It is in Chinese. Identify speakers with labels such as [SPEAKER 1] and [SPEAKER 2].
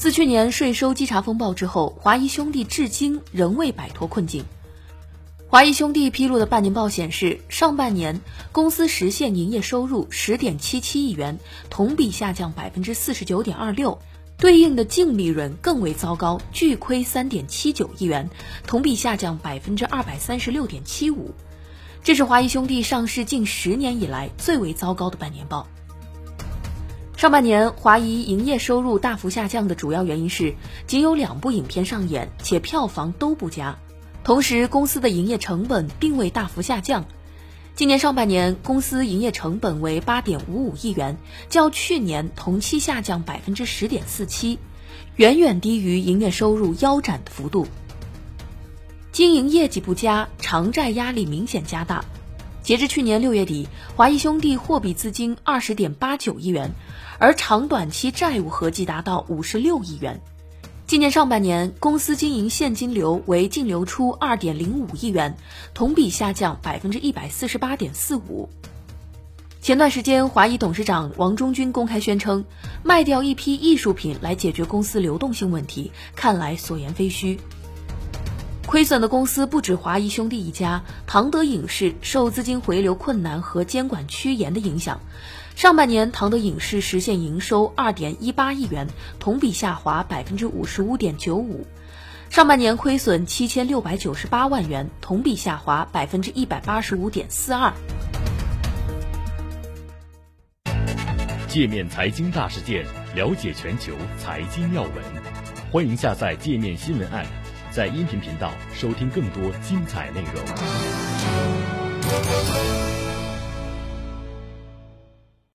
[SPEAKER 1] 自去年税收稽查风暴之后，华谊兄弟至今仍未摆脱困境。华谊兄弟披露的半年报显示，上半年公司实现营业收入十点七七亿元，同比下降百分之四十九点二六，对应的净利润更为糟糕，巨亏三点七九亿元，同比下降百分之二百三十六点七五。这是华谊兄弟上市近十年以来最为糟糕的半年报。上半年，华谊营业收入大幅下降的主要原因是仅有两部影片上演，且票房都不佳。同时，公司的营业成本并未大幅下降。今年上半年，公司营业成本为八点五五亿元，较去年同期下降百分之十点四七，远远低于营业收入腰斩的幅度。经营业绩不佳，偿债压力明显加大。截至去年六月底，华谊兄弟货币资金二十点八九亿元，而长短期债务合计达到五十六亿元。今年上半年，公司经营现金流为净流出二点零五亿元，同比下降百分之一百四十八点四五。前段时间，华谊董事长王中军公开宣称，卖掉一批艺术品来解决公司流动性问题，看来所言非虚。亏损的公司不止华谊兄弟一家，唐德影视受资金回流困难和监管趋严的影响，上半年唐德影视实现营收二点一八亿元，同比下滑百分之五十五点九五，上半年亏损七千六百九十八万元，同比下滑百分之一百八十五点四二。
[SPEAKER 2] 界面财经大事件，了解全球财经要闻，欢迎下载界面新闻 App。在音频频道收听更多精彩内容。